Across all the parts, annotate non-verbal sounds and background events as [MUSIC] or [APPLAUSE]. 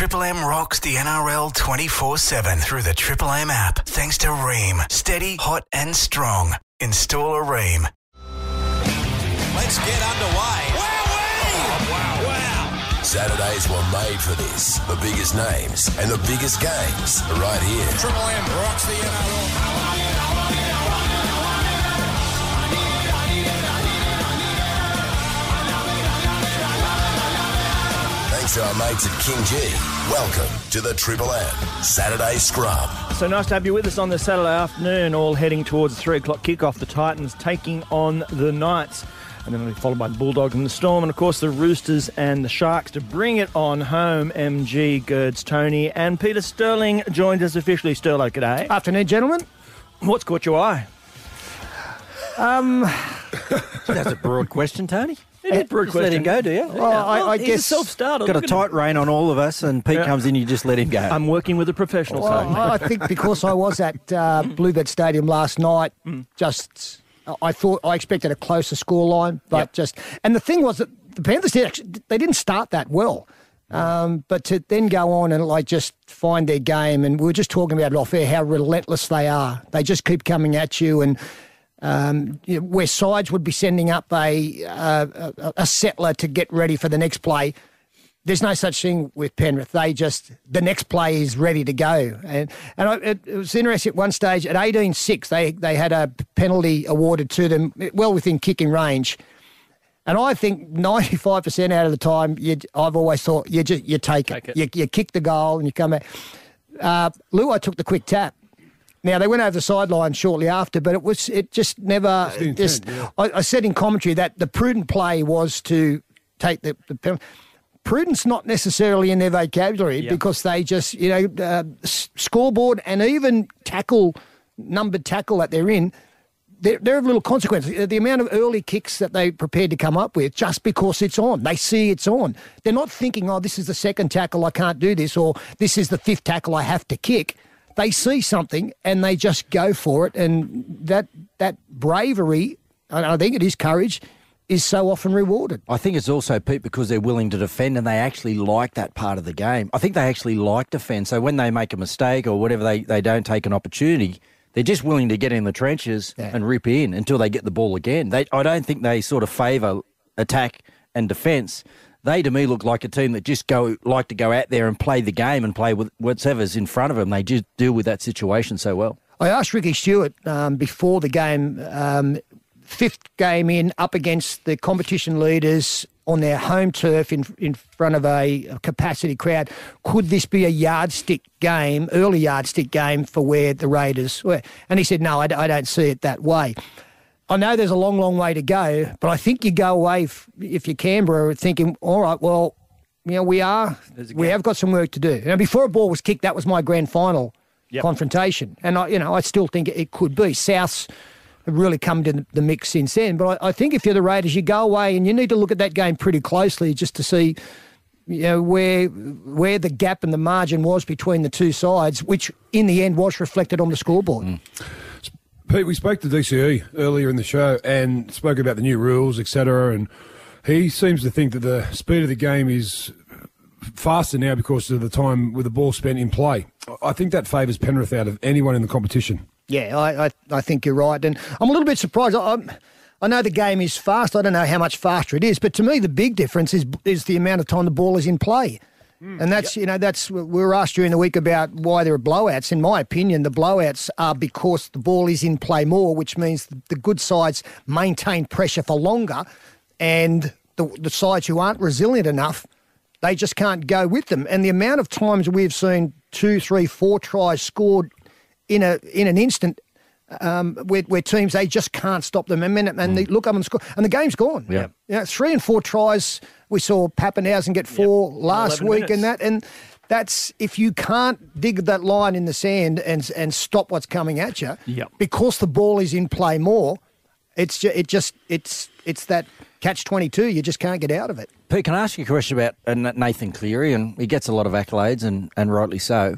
Triple M rocks the NRL 24 7 through the Triple M app. Thanks to Rheem. Steady, hot, and strong. Install a Rheem. Let's get underway. Wow, wow. Saturdays were made for this. The biggest names and the biggest games are right here. Triple M rocks the NRL. To our mates at KingGee. Welcome to the Triple M Saturday Scrum. So nice to have you with us on this Saturday afternoon, all heading towards the 3 o'clock kickoff. The Titans taking on the Knights. And then it'll be followed by the Bulldogs and the Storm, and of course the Roosters and the Sharks to bring it on home. MG, Gerds, Tony, and Peter Sterling joined us officially. Sterling, g'day. Afternoon, gentlemen. What's caught your eye? Um, [LAUGHS] that's a broad question, Tony. It is a broad Just let him go, do you? Well, I, I he's guess a self-starter. Got a Look at him. tight rein on all of us, and Pete Yeah. comes in, you just let him go. I'm working with a professional, Well, so I think because I was at uh, [LAUGHS] BlueBet Stadium last night, just I thought I expected a closer scoreline, but Yep. just and the thing was that the Panthers did actually, they didn't start that well. Um, but to then go on and like just find their game, and we were just talking about it off air how relentless they are. They just keep coming at you, and um, where sides would be sending up a, uh, a a settler to get ready for the next play, there's no such thing with Penrith. They just the next play is ready to go, and and I, it, it was interesting at one stage at 18-6, they they had a penalty awarded to them well within kicking range, and I think ninety five percent out of the time, I've always thought you just you take, Take it. it. You, you kick the goal and you come out. Uh, Luai took the quick tap. Now they went over the sideline shortly after, but it was it just never. just I, I said in commentary that the prudent play was to take the, the penalty. Prudence not necessarily in their vocabulary Yeah. because they just you know uh, scoreboard and even tackle numbered tackle that they're in. They're, they're of little consequence. Uh, The amount of early kicks that they prepared to come up with just because it's on. They see it's on. They're not thinking, oh, this is the second tackle, I can't do this, or this is the fifth tackle, I have to kick. They see something and they just go for it. And that that bravery, and I think it is courage, is so often rewarded. I think it's also, Pete, because they're willing to defend and they actually like that part of the game. I think they actually like defend. So when they make a mistake or whatever, they, they don't take an opportunity, they're just willing to get in the trenches Yeah. and rip in until they get the ball again. They, I don't think they sort of favour attack and defence. They, to me, look like a team that just go like to go out there and play the game and play with whatever's in front of them. They just deal with that situation so well. I asked Ricky Stuart um, before the game, um, fifth game in, up against the competition leaders on their home turf in in front of a, capacity crowd. Could this be a yardstick game, early yardstick game for where the Raiders were? And he said, no, I don't see it that way. I know there's a long, long way to go, but I think you go away f- if you're Canberra thinking, all right, well, you know, we are, we have got some work to do. Now, before a ball was kicked, that was my grand final Yep. confrontation, and I, you know, I still think it could be. Souths have really come to the mix since then, but I, I think if you're the Raiders, you go away and you need to look at that game pretty closely just to see. You know where where the gap and the margin was between the two sides, which in the end was reflected on the scoreboard. Pete, we spoke to DCE earlier in the show and spoke about the new rules, etc. And he seems to think that the speed of the game is faster now because of the time with the ball spent in play. I think that favours Penrith out of anyone in the competition. Yeah, I, I, I think you're right, and I'm a little bit surprised. I, I know the game is fast. I don't know how much faster it is, but to me, the big difference is is the amount of time the ball is in play. Mm. And that's you know that's we were asked during the week about why there are blowouts. In my opinion, the blowouts are because the ball is in play more, which means the, the good sides maintain pressure for longer, and the, the sides who aren't resilient enough, they just can't go with them. And the amount of times we've seen two, three, four tries scored in a in an instant um, where, where teams they just can't stop them. And, and, and they look up and score, and the game's gone. Yeah. you know, three and four tries. We saw Papenhuyzen get four last week, minutes. and that and that's if you can't dig that line in the sand and and stop what's coming at you. Yep. because the ball is in play more. It's ju- it just it's it's that catch twenty two. You just can't get out of it. Pete, can I ask you a question about uh, Nathan Cleary? And he gets a lot of accolades, and, and rightly so.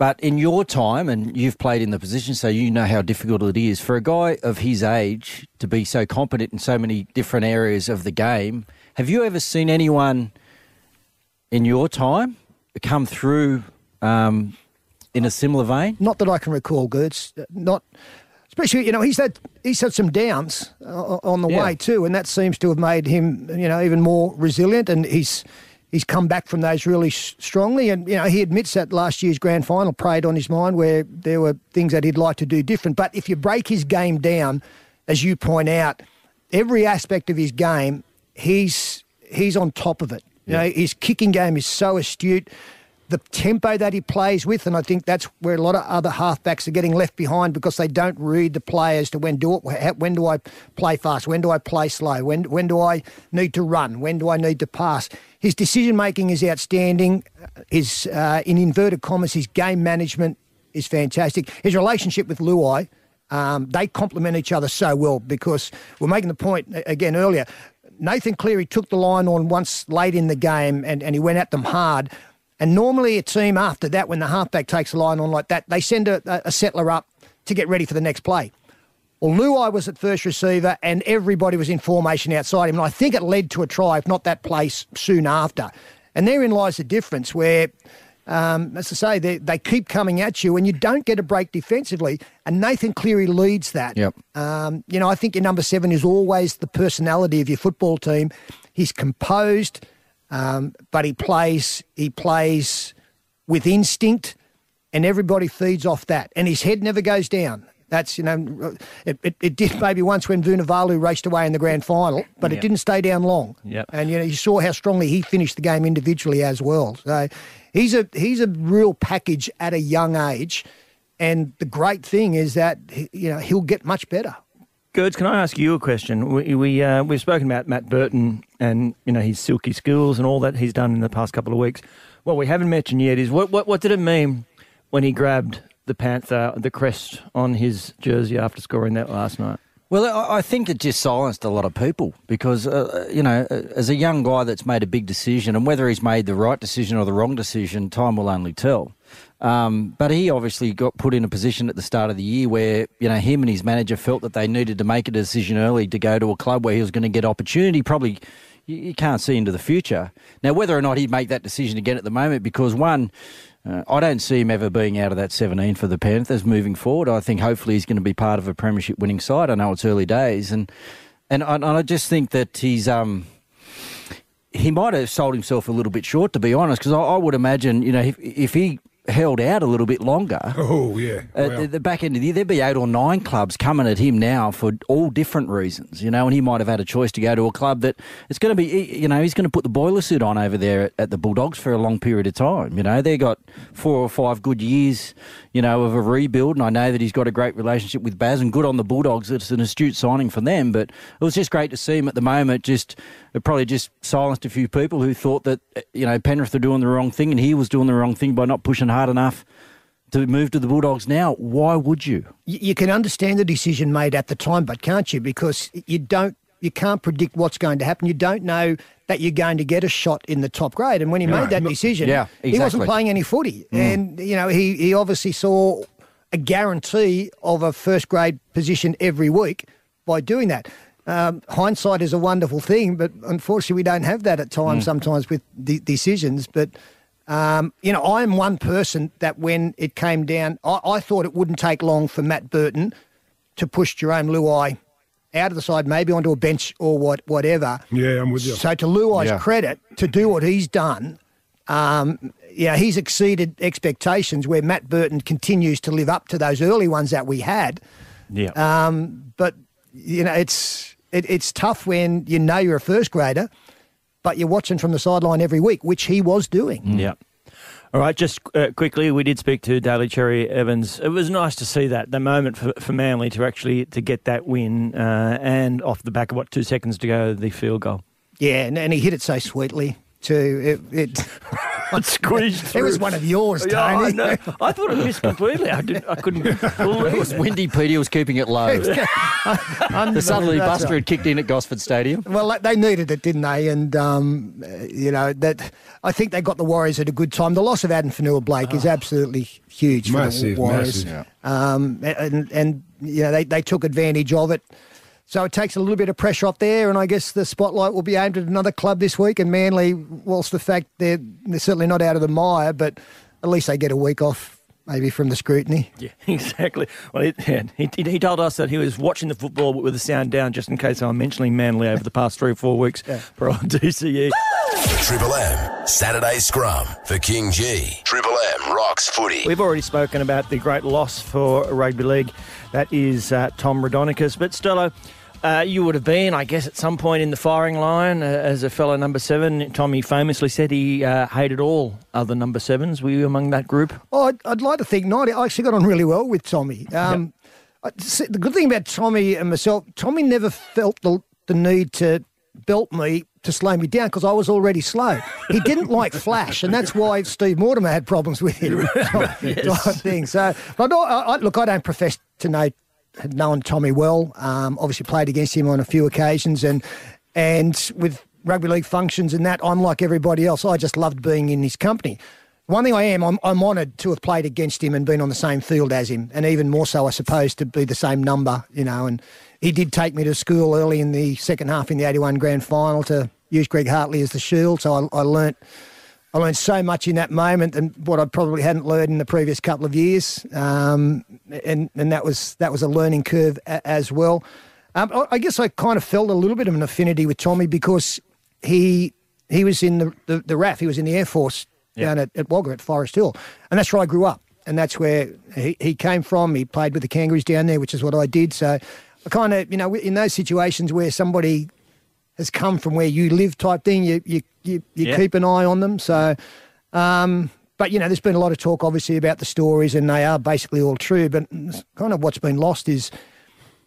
But in your time, and you've played in the position, so you know how difficult it is for a guy of his age to be so competent in so many different areas of the game. Have you ever seen anyone in your time come through um, in a similar vein? Not that I can recall, Gerds. Not, especially you know he's had he's had some downs uh, on the Yeah. way too, and that seems to have made him you know even more resilient, and he's he's come back from those really strongly, and you know he admits that last year's grand final preyed on his mind where there were things that he'd like to do different. But if you break his game down, as you point out, every aspect of his game, he's he's on top of it. You know, his kicking game is so astute the tempo that he plays with, and I think that's where a lot of other halfbacks are getting left behind because they don't read the players to when do it, when do I play fast, when do I play slow, when when do I need to run, when do I need to pass. His decision making is outstanding. His uh, in inverted commas, his game management is fantastic. His relationship with Luai. Um, they complement each other so well because we're making the point again earlier. Nathan Cleary took the line on once late in the game and, and he went at them hard. And normally a team after that, when the halfback takes the line on like that, they send a, a settler up to get ready for the next play. Well, Luai was at first receiver and everybody was in formation outside him. And I think it led to a try, if not that place, soon after. And therein lies the difference where, um, as I say, they, they keep coming at you and you don't get a break defensively. And Nathan Cleary leads that. Yep. Um, you know, I think your number seven is always the personality of your football team. He's composed, um, but he plays he plays with instinct, and everybody feeds off that. And his head never goes down. That's you know, it, it, it did maybe once when Vunivalu raced away in the grand final, but it didn't stay down long. Yep. And you know, you saw how strongly he finished the game individually as well. So he's a he's a real package at a young age. And the great thing is that you know he'll get much better. Gerds, can I ask you a question? We, we uh, we've spoken about Matt Burton and you know his silky skills and all that he's done in the past couple of weeks. What we haven't mentioned yet is what what, what did it mean when he grabbed the panther, the crest on his jersey after scoring that last night? Well, I think it just silenced a lot of people because, uh, you know, uh, as a young guy that's made a big decision, and whether he's made the right decision or the wrong decision, time will only tell. Um, but he obviously got put in a position at the start of the year where, you know, him and his manager felt that they needed to make a decision early to go to a club where he was going to get opportunity. Probably you can't see into the future. Now, whether or not he'd make that decision again at the moment, because one, uh, I don't see him ever being out of that 17 for the Panthers moving forward. I think hopefully he's going to be part of a premiership winning side. I know it's early days, and and I, and I just think that he's um he might have sold himself a little bit short, to be honest, because I, I would imagine you know if if he held out a little bit longer. Oh, yeah. At the- the back end of the year, there'd be eight or nine clubs coming at him now for all different reasons, you know, and he might have had a choice to go to a club that it's going to be, you know, he's going to put the boiler suit on over there at, at the Bulldogs for a long period of time. You know, they've got four or five good years, you know, of a rebuild, and I know that he's got a great relationship with Baz and good on the Bulldogs. It's an astute signing for them, but it was just great to see him at the moment. Just it probably just silenced a few people who thought that uh, you know Penrith were doing the wrong thing and he was doing the wrong thing by not pushing hard enough to move to the Bulldogs now. Why would you? you, can understand the decision made at the time, but can't you? Because you don't, you can't predict what's going to happen. You don't know that you're going to get a shot in the top grade. And when he made that decision, Yeah, he wasn't playing any footy, and you know he he obviously saw a guarantee of a first grade position every week by doing that. Um, hindsight is a wonderful thing, but unfortunately, we don't have that at times. Sometimes with de- decisions, but. Um, you know, I'm one person that when it came down, I, I thought it wouldn't take long for Matt Burton to push Jerome Luai out of the side, maybe onto a bench or what, whatever. Yeah, I'm with you. So to Luai's Yeah. credit, to do what he's done, um, yeah, he's exceeded expectations. Where Matt Burton continues to live up to those early ones that we had. Yeah. Um, but you know, it's it, it's tough when you know you're a first grader, but you're watching from the sideline every week, which he was doing. Yeah. All right, just uh, quickly, we did speak to Daly Cherry Evans. It was nice to see that the moment for, for Manly to actually to get that win, uh, and off the back of what two seconds to go, the field goal. Yeah, and, and he hit it so sweetly too. It, it, [LAUGHS] It squeezed it was one of yours, Yeah, I, Tony. know. I thought it missed [LAUGHS] completely. I didn't. I couldn't It was windy. Peter was keeping it low. [LAUGHS] the southerly That's buster right. had kicked in at Gosford Stadium. Well, they needed it, didn't they? And um, you know that I think they got the Warriors at a good time. The loss of Addin Fonua-Blake is absolutely huge for the Warriors. massive. Um, and and you know they, they took advantage of it. So it takes a little bit of pressure off there, and I guess the spotlight will be aimed at another club this week. And Manly, whilst the fact they're, they're certainly not out of the mire, but at least they get a week off maybe from the scrutiny. Yeah, [LAUGHS] exactly. Well, he, he, he told us that he was watching the football with the sound down just in case I'm mentioning Manly over the past three or four weeks for on [LAUGHS] DCE. Triple M, Saturday Scrum for KingGee. Triple M rocks footy. We've already spoken about the great loss for rugby league. That is uh, Tom Raudonikis. But Stello, uh, you would have been, I guess, at some point in the firing line uh, as a fellow number seven. Tommy famously said he uh, hated all other number sevens. Were you among that group? Oh, I'd, I'd like to think not. I actually got on really well with Tommy. [LAUGHS] Um, I- see, the good thing about Tommy and myself, Tommy never felt the, the need to belt me to slow me down because I was already slow. He didn't [LAUGHS] like flash, and that's why Steve Mortimer had problems with him. [LAUGHS] type thing. So, but I, I, look, I don't profess to know had known Tommy well. Um, obviously, played against him on a few occasions, and and with rugby league functions and that, I'm like everybody else. I just loved being in his company. One thing I am, I'm, I'm honoured to have played against him and been on the same field as him, and even more so, I suppose, to be the same number, you know. And he did take me to school early in the second half in the 81 grand final to use Greg Hartley as the shield. So I, I learnt I learned so much in that moment and what I probably hadn't learned in the previous couple of years, um, and and that was that was a learning curve a, as well. Um, I- I guess I kind of felt a little bit of an affinity with Tommy because he he was in the the, the RAF, he was in the Air Force down at, at Wagga at Forest Hill, and that's where I grew up, and that's where he, he came from. He played with the Kangaroos down there, which is what I did. So I kind of you know in those situations where somebody has come from where you live type thing. You you you, you Yeah. keep an eye on them. So, um, but you know, there's been a lot of talk obviously about the stories, and they are basically all true. But kind of what's been lost is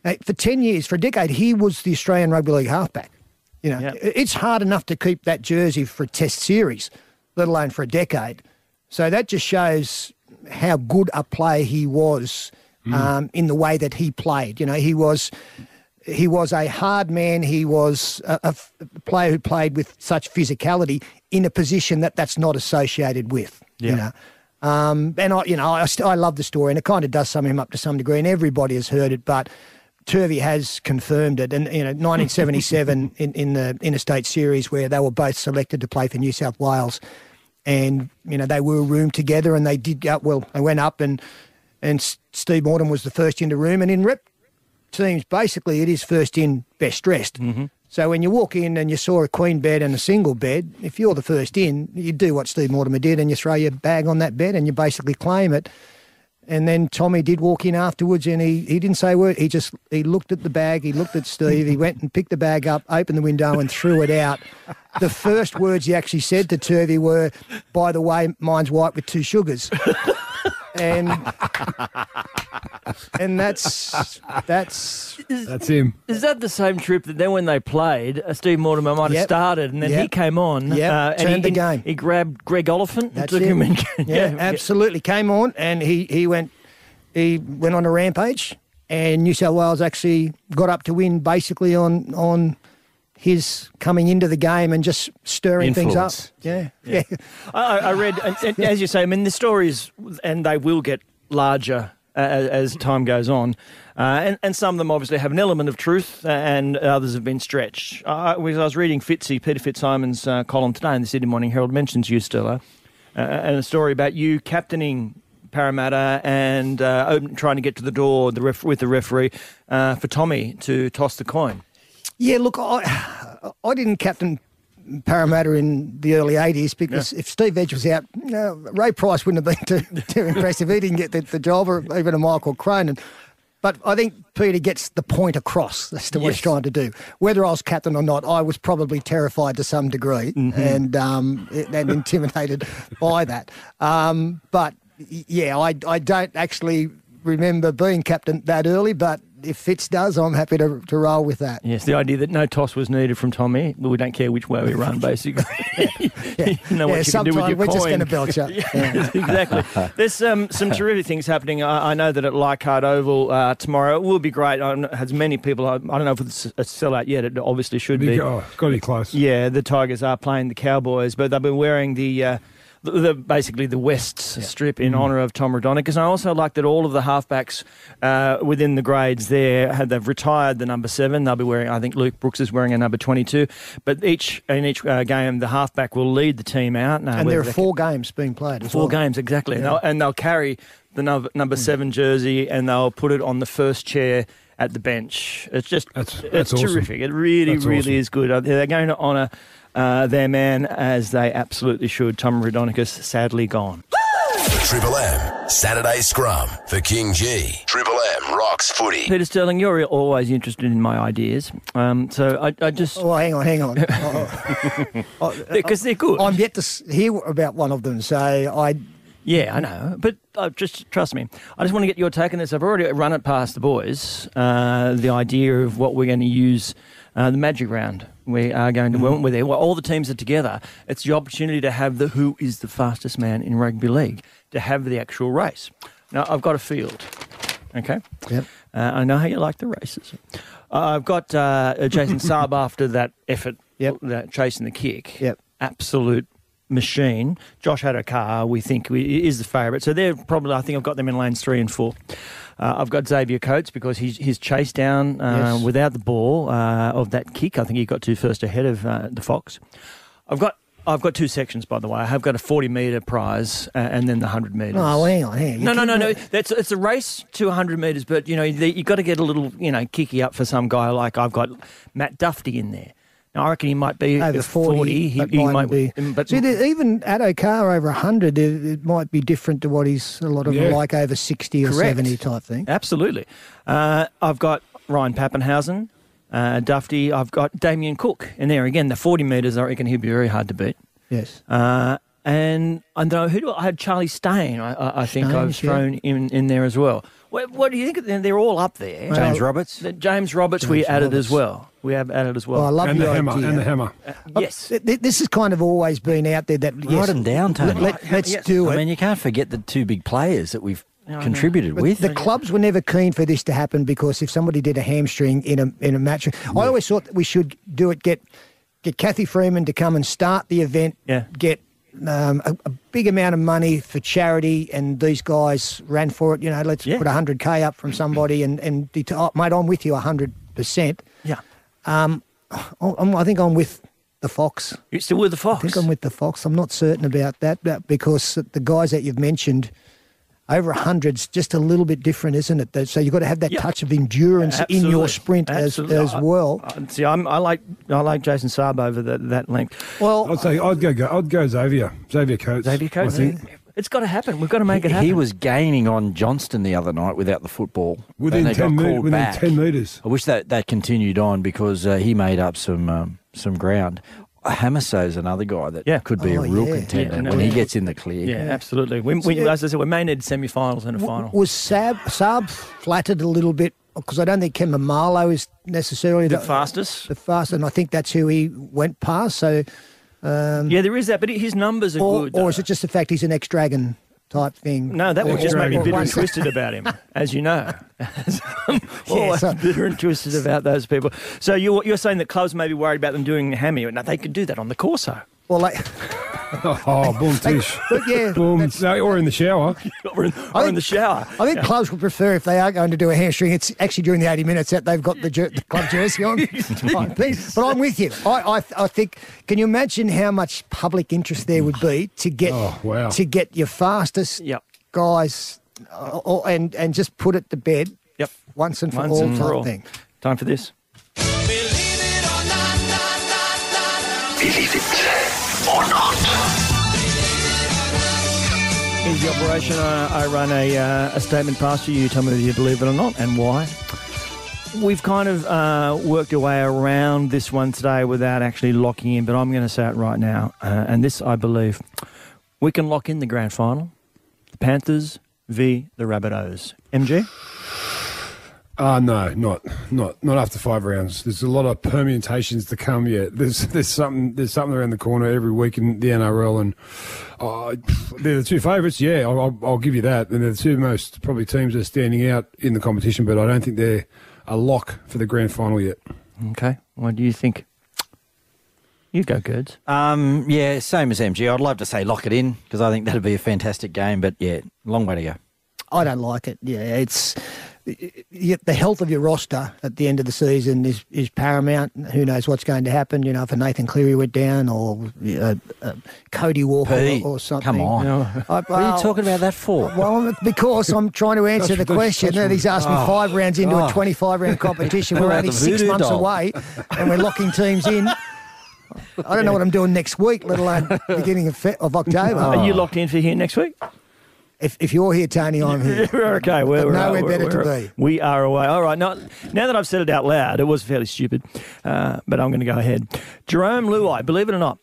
uh, for ten years, for a decade, he was the Australian rugby league halfback. You know, it- it's hard enough to keep that jersey for a Test series, let alone for a decade. So that just shows how good a player he was um, in the way that he played. You know, he was he was a hard man. He was a, a f- a player who played with such physicality in a position that that's not associated with. You know, um, and I, you know, I, st- I love the story, and it kind of does sum him up to some degree, and everybody has heard it, but. Turvey has confirmed it, and you know, 1977 [LAUGHS] in, in the interstate series where they were both selected to play for New South Wales, and you know they were roomed together, and they did go well. They went up, and and S- Steve Morton was the first into room, and in rep teams, basically it is first in, best dressed. Mm-hmm. So when you walk in and you saw a queen bed and a single bed, if you're the first in, you do what Steve Mortimer did, and you throw your bag on that bed and you basically claim it. And then Tommy did walk in afterwards, and he, he didn't say a word. He just he looked at the bag, he looked at Steve, he went and picked the bag up, opened the window, and threw it out. The first words he actually said to Turvey were, "By the way, mine's white with two sugars." [LAUGHS] and [LAUGHS] and that's that's That's him. Is that the same trip that then when they played, uh, Steve Mortimer might have Yep. started and then he Yep. came on uh, Yep. and he, Turned the he- game. He grabbed Greg Oliphant and That's took it. him in. [LAUGHS] yeah, absolutely. Came on and he, he went he went on a rampage and New South Wales actually got up to win basically on on his coming into the game and just stirring things up. Influence. Yeah. Yeah. I, I read, and, and as you say, I mean, the stories, and they will get larger uh, as, as time goes on. Uh, and, and some of them obviously have an element of truth, uh, and others have been stretched. I, I was I was reading Fitzy, Peter Fitzsimon's uh, column today in the Sydney Morning Herald mentions you, Stella, uh, and a story about you captaining Parramatta and uh, open, trying to get to the door the ref, with the referee uh, for Tommy to toss the coin. Yeah, look, I I didn't captain Parramatta in the early 80s because if Steve Edge was out, Ray Price wouldn't have been too, too impressive. He didn't get the, the job, or even a Michael Cronin. But I think Peter gets the point across as to what he's trying to do. Whether I was captain or not, I was probably terrified to some degree and um, and intimidated [LAUGHS] by that. Um, but yeah, I, I don't actually remember being captain that early, but if Fitz does, I'm happy to, to roll with that. Yes, the idea that no toss was needed from Tommy. Well, we don't care which way we run, [LAUGHS] basically. [LAUGHS] you know what yeah, you can do with your we're just going to belch [LAUGHS] up. Yeah. exactly. There's um, some terrific things happening. I, I know that at Leichhardt Oval uh, tomorrow it will be great. I don't has many people. I, I don't know if it's a sellout yet. It obviously should be. Oh, got to be close. Yeah, the Tigers are playing the Cowboys, but they've been wearing the uh, the, the, basically the West strip in honour of Tom Raudonikis. And I also like that all of the halfbacks uh, within the grades there have they've retired the number seven. They'll be wearing, I think Luke Brooks is wearing a number twenty-two. But each in each uh, game, the halfback will lead the team out. And there are four games being played. As Four well. games exactly, and, they'll, and they'll carry the number, number seven jersey and they'll put it on the first chair at the bench. It's just That's- it's awesome. terrific. It really, That's really awesome. is good. Uh, They're going to honour uh, their man as they absolutely should. Tom Raudonikis, sadly gone. Triple M Saturday Scrum for KingGee. Triple M rocks footy. Peter Sterling, you're always interested in my ideas, um, so I, I just Oh, hang on, hang on. [LAUGHS] Oh, oh, because they're good. I'm yet to hear about one of them, so I. Yeah, I know, but uh, just trust me. I just want to get your take on this. I've already run it past the boys. Uh, the idea of what we're going to use uh, the magic round. We are going to when we're there. Well, all the teams are together. It's the opportunity to have the who is the fastest man in rugby league to have the actual race. Now I've got a field. Okay. Yep. Uh, I know how you like the races. Uh, I've got uh, Jason Saab [LAUGHS] after that effort, Yep. chasing the kick. Yep. Absolute machine. Josh Addo-Carr, we think, we- is the favourite. So they're probably, I think I've got them in lanes three and four. Uh, I've got Xavier Coates because he's, his chase down uh, Yes. without the ball uh, of that kick. I think he got two first ahead of uh, the Fox. I've got. I've got two sections, by the way. I have got a 40 metre prize uh, and then the 100 metres. Oh, hang on, hang on. No, no, no, no. That's it's a race to 100 metres, but you know you've got to get a little, you know, kicky up for some guy like I've got Matt Dufty in there. Now I reckon he might be Over 40, He, he mightn't might be. But See, even at O'Carr over 100, it, it might be different to what he's a lot of Yeah. like over 60 or Correct. 70 type thing. absolutely. Uh, I've got Ryan Papenhuyzen, uh, Dufty. I've got Damien Cook in there again. The 40 metres, I reckon he'd be very hard to beat. Yes. Uh, and I know who do I I had Charlie Staines. I, I, I think I've Staines, yeah. thrown in, in there as well. What, what do you think? They're all up there. Well, James Roberts. The James Roberts we added Roberts. as well. We have added as well. Well, I love and the the hammer, idea. and the hammer. Uh, yes. Th- th- This has kind of always been out there that yes, Write them down, Tony. Let, us Yes. do it. I mean, you can't forget the two big players that we've I know. contributed with. the clubs were never keen for this to happen because if somebody did a hamstring in a in a match, I always thought that we should do it. Get get Cathy Freeman to come and start the event. Yeah. Get um, a, a big amount of money for charity, and these guys ran for it. You know, let's Yeah. put hundred k up from somebody, and and det- oh, mate, I'm with you hundred percent. yeah. I'm, I think I'm with the Fox. You're still with the Fox. I think I'm with the Fox. I'm not certain about that but because the guys that you've mentioned over a hundred's just a little bit different, isn't it? So you've got to have that Yeah. touch of endurance in your sprint as, Absolutely. as I- well. I- see, I'm, I like I like Jason Saab over that that length. Well, I'd say I'd go, go I'd go Xavier, Xavier Coates. Xavier Coates. I think It's got to happen. We've got to make it happen. he was gaining on Johnston the other night without the football. within and they ten got me- called within back. ten metres. I wish that that continued on because uh, he made up some um, some ground. Hamiso is another guy that Yeah. could be Oh, a real yeah. contender Yeah, no, when he gets in the clear. Yeah, absolutely. We, we, as I said, we may need semi-finals and a final. was Saab, Saab flattered a little bit because I don't think Ken Maumalo is necessarily the the, fastest. the fastest, and I think that's who he went past. So, um, yeah, there is that, but his numbers are or, good. or is it just the fact he's an ex-dragon type thing? No, that would just make me bitter and twisted about him, as you know. I'm always so- bitter and twisted about those people. So you're, you're saying that clubs may be worried about them doing hammy. Now, they could do that on the Corso. Well, like, [LAUGHS] Oh, boom, tish. but yeah, boom, no, or in the shower. [LAUGHS] Or in, or in the shower. I think clubs would prefer if they are going to do a hamstring. It's actually during the eighty minutes that they've got the, jer- the club jersey on. [LAUGHS] Type thing. but I'm with you. I, I I think. Can you imagine how much public interest there would be to get Oh, wow. to get your fastest Yep. guys, uh, or, and and just put it to bed. Yep. Once and for Once all and for all. thing. Time for this. Here's the operation. I, I run a, uh, a statement past you. You tell me whether you believe it or not and why. We've kind of uh, worked our way around this one today without actually locking in, but I'm going to say it right now. Uh, and this, I believe, we can lock in the grand final the Panthers v. the Rabbitohs. MG? Ah, no, not not not after five rounds. There's a lot of permutations to come yet. There's there's something there's something around the corner every week in the NRL, and uh, they're the two favourites. Yeah, I'll, I'll, I'll give you that. And they're the two most probably teams that are standing out in the competition, but I don't think they're a lock for the grand final yet. Okay. What do you think? You go, Goods. Um, yeah, same as MG. I'd love to say lock it in because I think that'd be a fantastic game, but yeah, long way to go. I don't like it. Yeah, it's y- the health of your roster at the end of the season is, is paramount. Who knows what's going to happen? You know, if a Nathan Cleary went down or uh, uh, Cody Walker Pete, or, or something. come on. I- What are you talking about that for? Well, because I'm trying to answer the question, that's- and he's asked me five rounds into a 25 round competition. We're We're only six months doll. away, and we're locking teams in. I don't know what I'm doing next week, let alone beginning of, Fe- of October. Are you locked in for here next week? If, if you're here, Tony, I'm here. [LAUGHS] We're okay. We're, we're, Nowhere we're- better to we're- be. We are away. All right. Now, now that I've said it out loud, it was fairly stupid, uh, but I'm going to go ahead. Jerome Luai, believe it or not,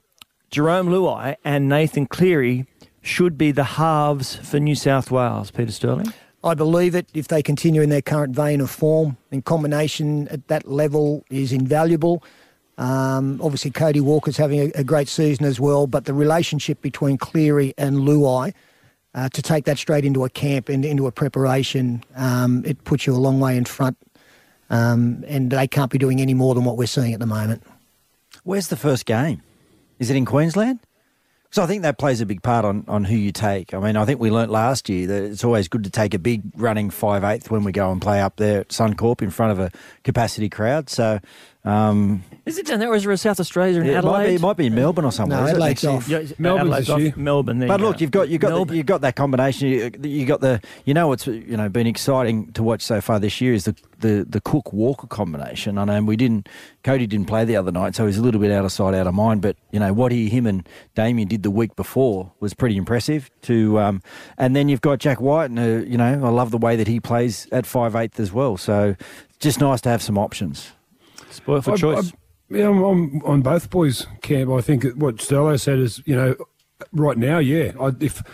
Jerome Luai and Nathan Cleary should be the halves for New South Wales. Peter Sterling. I believe it if they continue in their current vein of form. In combination at that level is invaluable. Um, obviously, Cody Walker's having a, a great season as well, but the relationship between Cleary and Luai, uh, to take that straight into a camp and into a preparation, um, it puts you a long way in front. Um, and they can't be doing any more than what we're seeing at the moment. Where's the first game? Is it in Queensland? Because I think that plays a big part on, on who you take. I mean, I think we learnt last year that it's always good to take a big running five eighth when we go and play up there at Suncorp in front of a capacity crowd. So um, Is it down there or is there a South Australia in it might be Adelaide? it might be in Melbourne or somewhere. No, is it, Adelaide's off. Yeah, it's- Melbourne's Adelaide's off. year. Melbourne. There But you look, go. you've got you've got Melbourne. the, you've got that combination. You, you got the you know what's you know been exciting to watch so far this year is the the, the Cook Walker combination. I know we didn't Cody didn't play the other night, so he's a little bit out of sight, out of mind. But you know what he him and Damien did the week before was pretty impressive. To um, and then you've got Jack Wighton, and uh, you know I love the way that he plays at five eighth as well. So just nice to have some options. Spoil for I- choice. I- yeah, I'm, I'm on both boys' camp. I think what Stello said is, you know, right now, yeah. I, if,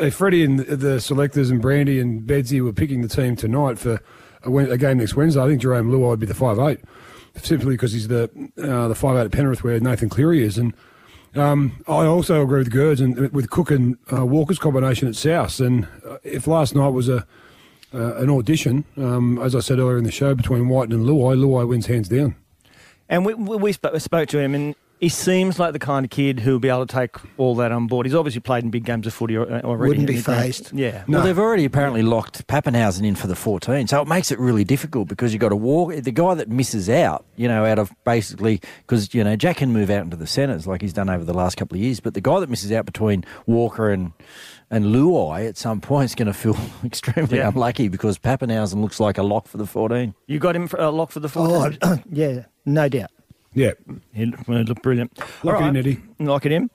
if Freddie and the selectors and Brandy and Bedsy were picking the team tonight for a, a game next Wednesday, I think Jerome Luai would be the five eight, simply because he's the uh, the five eight at Penrith where Nathan Cleary is. And um, I also agree with Gerds and with Cook and uh, Walker's combination at South. And uh, if last night was a uh, an audition, um, as I said earlier in the show, between Wighton and Luai, Luai wins hands down. And we, we, we spoke, spoke to him, and he seems like the kind of kid who'll be able to take all that on board. He's obviously played in big games of footy al- uh, already. Wouldn't be He's phased. Yeah. Well, they've already apparently locked Papenhuyzen in for the 14, so it makes it really difficult because you've got to walk. The guy that misses out, you know, out of basically, because, you know, Jack can move out into the centres like he's done over the last couple of years, but the guy that misses out between Walker and and Luai at some point is going to feel [LAUGHS] extremely Yeah. unlucky because Papenhuyzen looks like a lock for the 14. You got him for a lock for the 14? Oh, [CLEARS THROAT] yeah, no doubt. Yeah. He looked, brilliant. Lock All it in. Eddie. Lock it in.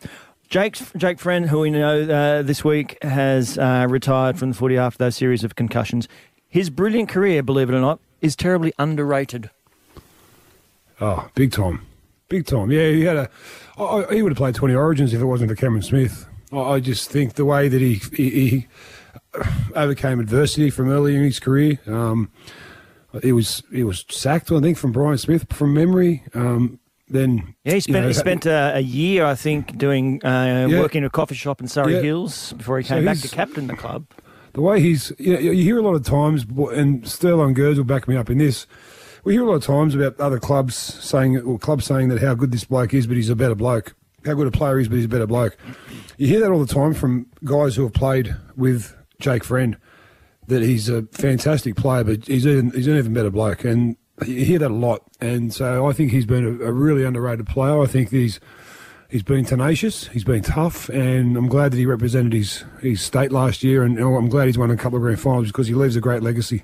Jake's, Jake Friend, who we know uh, this week has uh, retired from the footy after those series of concussions. His brilliant career, believe it or not, is terribly underrated. Oh, big time, big time. Yeah, he had a. He would have played twenty Origins if it wasn't for Cameron Smith. I, I just think the way that he, he, he overcame adversity from early in his career. Um, he was he was sacked, I think, from Brian Smith from memory. Um, then Yeah, he you spent, know, he spent uh, a year, I think, doing uh, Yeah. working in a coffee shop in Surry Yeah. Hills before he So came back to captain the club. the way he's, you, know, you hear a lot of times, and Sterling and Gerds will back me up in this. We hear a lot of times about other clubs saying, or clubs saying that how good this bloke is, but he's a better bloke. How good a player he is, but he's a better bloke. You hear that all the time from guys who have played with Jake Friend, that he's a fantastic player, but he's an, he's an even better bloke. And you hear that a lot. And so I think he's been a, a really underrated player. I think he's he's been tenacious, he's been tough, and I'm glad that he represented his, his state last year. And I'm glad he's won a couple of grand finals because he leaves a great legacy.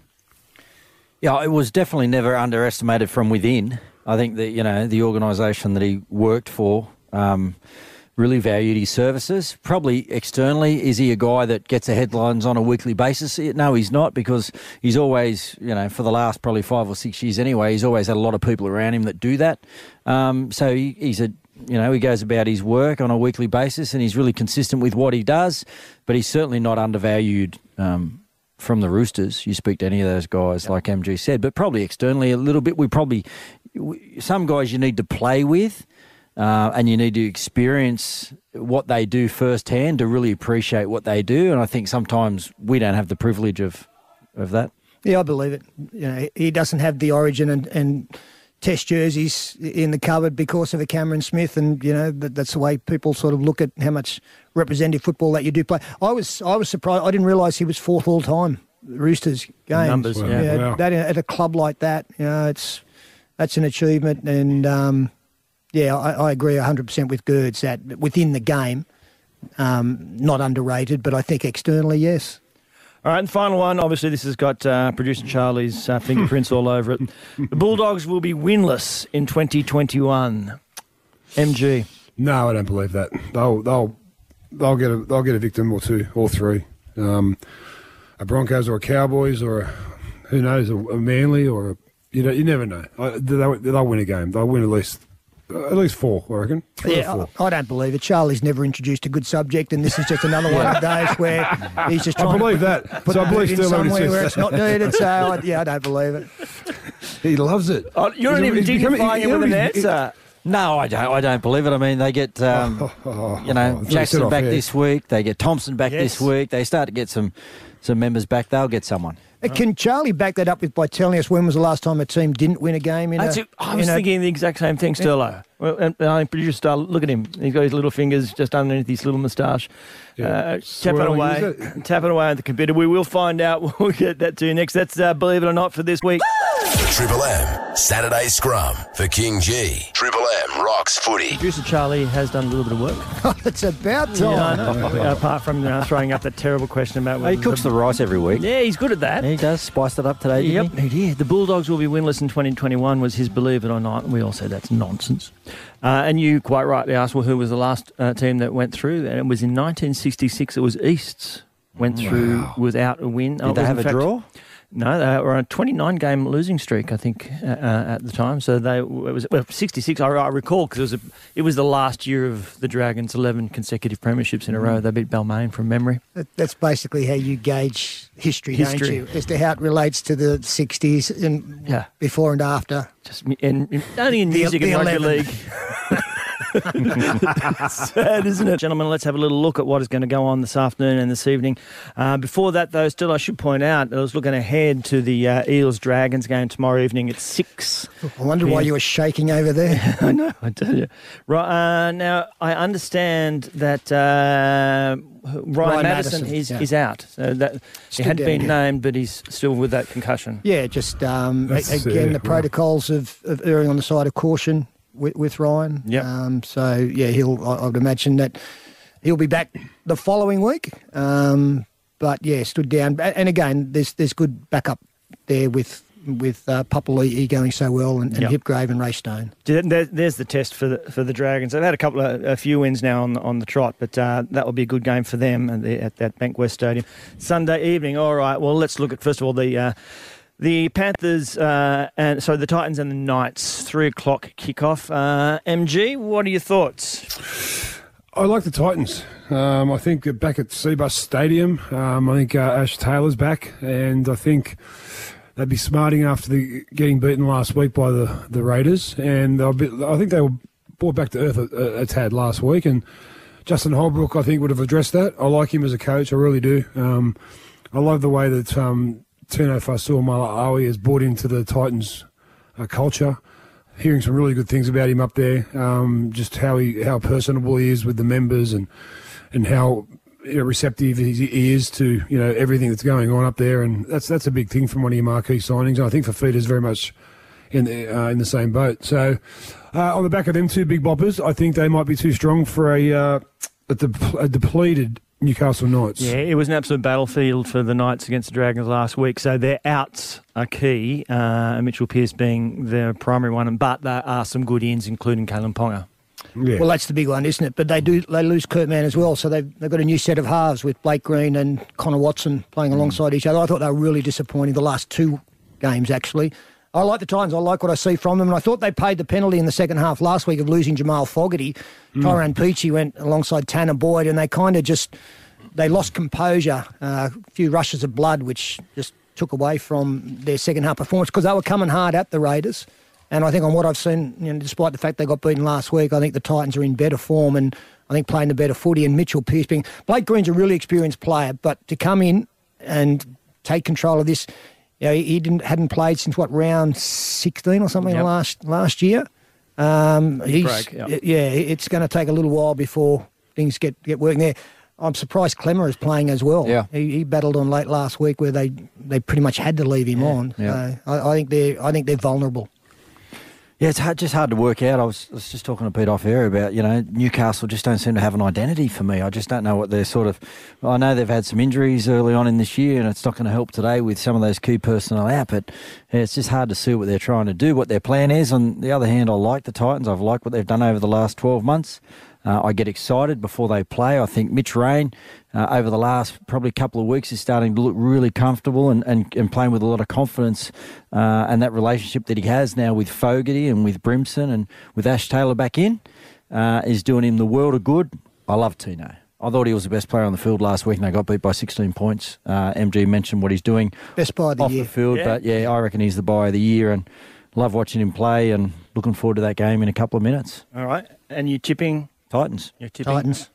Yeah, it was definitely never underestimated from within. I think that you know the organisation that he worked for um, really valued his services. Probably externally, is he a guy that gets the headlines on a weekly basis? No, he's not because he's always you know for the last probably five or six years anyway. He's always had a lot of people around him that do that. Um, so he, he's a you know he goes about his work on a weekly basis and he's really consistent with what he does. But he's certainly not undervalued. Um, from the Roosters, you speak to any of those guys, like MG said, but probably externally a little bit. We probably we- some guys you need to play with, uh, and you need to experience what they do firsthand to really appreciate what they do. And I think sometimes we don't have the privilege of of that. Yeah, I believe it. You know, he doesn't have the origin and, and test jerseys in the cupboard because of a Cameron Smith, and you know that, that's the way people sort of look at how much representative football that you do play. I was I was surprised. I didn't realise he was fourth all time Roosters games. Numbers, Wow. yeah. Yeah, Wow. that at a club like that, you know, it's that's an achievement, and um, yeah, I, I agree hundred percent with Gerds that within the game, um, not underrated, but I think externally, yes. All right, and final one. Obviously, this has got uh, producer Charlie's uh, fingerprints all over it. The Bulldogs will be winless in 2021. MG. No, I don't believe that. They'll they'll they'll get a they'll get a victim or two or three. Um, a Broncos or a Cowboys or a, who knows a, a Manly or a, you know you never know. I, they'll, they'll win a game. They'll win at least at least four. I reckon. Three or Yeah, four. I, I don't believe it. Charlie's never introduced a good subject, and this is just another one of [LAUGHS] those where he's just I trying believe to that. put So I believe in still somewhere says where it's not needed. So I, [LAUGHS] yeah, I don't believe it. He loves it. Oh, you're not even he's becoming- dignifying he- it with an he- he- answer. No, I don't. I don't believe it. I mean, they get um, [LAUGHS] you that's what know Jackson back air. this week. They get Thompson back Yes. this week. They start to get some some members back. They'll get someone. Uh, Can Charlie back that up with by telling us when was the last time a team didn't win a game? In That's a, it. I was in a- thinking the exact same thing, Sterlo. Well, and, and I producer style. Look at him. He's got his little fingers just underneath his little moustache. Yeah. Uh, tapping Swirling, away, is it? tapping away at the computer. We will find out. What [LAUGHS] we'll get that to you next. That's uh, believe it or not for this week. The Triple M Saturday Scrum for KingGee. Triple M rocks footy. Producer Charlie has done a little bit of work. [LAUGHS] it's about time. Yeah, I know. [LAUGHS] Apart from uh, throwing up that terrible question about He cooks the rice every week. Yeah, he's good at that. He does. Spiced it up today. didn't Yep, he? he did. The Bulldogs will be winless in 2021 was his believe it or not. We all said that's nonsense. Uh, and you quite rightly asked, well, who was the last uh, team that went through? And it was in 1966. It was Easts went through without a win. Oh, Did it they have a fact- draw? No, they were on a 29 game losing streak, I think, uh, uh, at the time. So they it was well, 66. I, I recall because it was a, it was the last year of the Dragons' 11 consecutive premierships in a row. They beat Balmain from memory. That- That's basically how you gauge history, History. don't you? As to how it relates to the 60s and Yeah. before and after. Just and, and only in The- music the and rugby 11. league. [LAUGHS] [LAUGHS] Sad, isn't it? Gentlemen, let's have a little look at what is going to go on this afternoon and this evening. Uh, before that, though, still, I should point out, I was looking ahead to the uh, Eels Dragons game tomorrow evening at 6. I wonder why you were shaking over there. [LAUGHS] I know, I tell you. Right, uh, now, I understand that uh, Ryan, Ryan Matterson, Matterson, is, yeah. is out. So that, he had down, been yeah. named, but he's still with that concussion. yeah, just um, again, uh, the protocols of, of erring on the side of caution with, with Ryan. Yeah. Um, so, yeah, he'll, I, I would imagine that he'll be back the following week. Um, but, yeah, stood down. And again, there's there's good backup there with with uh, Papali'i going so well and, and Yep. Hipgrave and Ray Stone. There- there- There's the test for the for the Dragons. They've had a couple of a few wins now on the, on the trot, but uh, that will be a good game for them at, the, at that Bankwest Stadium Sunday evening. All right. Well, let's look at first of all the. Uh, the Panthers uh, and so the Titans and the Knights, three o'clock kickoff. Uh, MG, what are your thoughts? I like the Titans. Um, I think back at Cbus Stadium, um, I think uh, Ash Taylor's back, and I think they'd be smarting after the, getting beaten last week by the, the Raiders, and be, I think they were brought back to earth a, a, a tad last week, and Justin Holbrook I think would have addressed that. I like him as a coach, I really do. Um, I love the way that um, Tino Fa'asuamaleaui has bought into the Titans uh, culture hearing some really good things about him up there. Um, just how he how personable he is with the members and and how you know, receptive he, is to you know everything that's going on up there. And that's that's a big thing from one of your marquee signings. And I think Fifita's very much in the uh, in the same boat. So uh, on the back of them two big boppers, I think they might be too strong for a uh, a, de- a depleted Newcastle Knights. Yeah, it was an absolute battlefield for the Knights against the Dragons last week. So their outs are key. Uh, Mitchell Pearce being their primary one, but there are some good ins, including Kalyn Ponga. Yeah. Well, that's the big one, isn't it? But they do they lose Kurt Mann as well, so they've they've got a new set of halves with Blake Green and Connor Watson playing alongside each other. I thought they were really disappointing the last two games actually. I like the Titans. I like what I see from them, and I thought they paid the penalty in the second half last week of losing Jamal Fogarty. Tyrone Peachey went alongside Tanah Boyd, and they kind of just they lost composure. Uh, a few rushes of blood, which just took away from their second half performance because they were coming hard at the Raiders. And I think on what I've seen, you know, despite the fact they got beaten last week, I think the Titans are in better form and I think playing the better footy. And Mitchell Pearce being Blake Green's a really experienced player, but to come in and take control of this, You know, he, didn't hadn't played since what round sixteen or something Yep. last last year. Um, he's break, yeah. yeah, it's going to take a little while before things get get working there. I'm surprised Klemmer is playing as well. Yeah. he, he battled on late last week where they, they pretty much had to leave him on. yeah. So I, I think they're I think they're vulnerable. Yeah, it's hard, just hard to work out. I was, I was just talking to Pete off air about, you know, Newcastle just don't seem to have an identity for me. I just don't know what they're sort of. I know they've had some injuries early on in this year, and it's not going to help today with some of those key personnel out, but yeah, it's just hard to see what they're trying to do, what their plan is. On the other hand, I like the Titans. I've liked what they've done over the last 12 months. Uh, I get excited before they play. I think Mitch Rein, uh, over the last probably couple of weeks, is starting to look really comfortable and, and, and playing with a lot of confidence. Uh, and that relationship that he has now with Fogarty and with Brimson and with Ash Taylor back in uh, is doing him the world of good. I love Tino. I thought he was the best player on the field last week, and they got beat by 16 points. Uh, MG mentioned what he's doing Best buy of the off year. the field, Yeah. but yeah, I reckon he's the buy of the year, and love watching him play, and looking forward to that game in a couple of minutes. All right. And you tipping? Titans. You're tipping. Titans.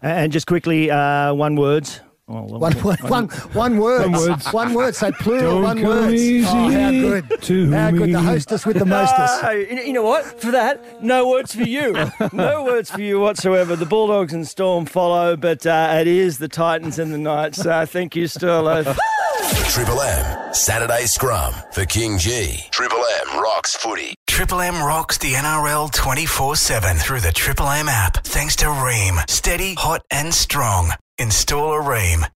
And just quickly, uh, one words. Well, One word. One, one word. One words. One word. Say plural. Don't one come word. Oh, how good. to How good. The hostess with the mostess. [LAUGHS] No, you you know what? For that, no words for you. no words for you whatsoever. The Bulldogs and Storm follow, but uh, it is the Titans and the Knights. Uh, thank you, Sterlo. [LAUGHS] Triple M Saturday Scrum for KingGee. Triple M rocks footy. Triple M rocks the NRL 24 7 through the Triple M app. Thanks to Rheem. Steady, hot, and strong. Install a Rheem.